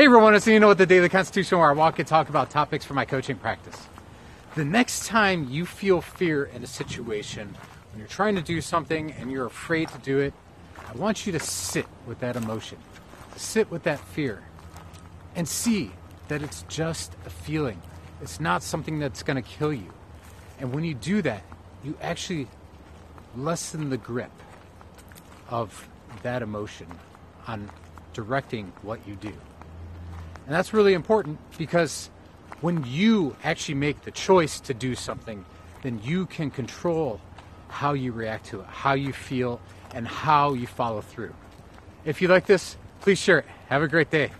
Hey everyone, it's you know what the Daily Constitution where I walk and talk about topics for my coaching practice. The next time you feel fear in a situation, when you're trying to do something and you're afraid to do it, I want you to sit with that emotion, sit with that fear, and see that it's just a feeling. It's not something that's going to kill you. And when you do that, you actually lessen the grip of that emotion on directing what you do. And that's really important because when you actually make the choice to do something, then you can control how you react to it, how you feel, and how you follow through. If you like this, please share it. Have a great day.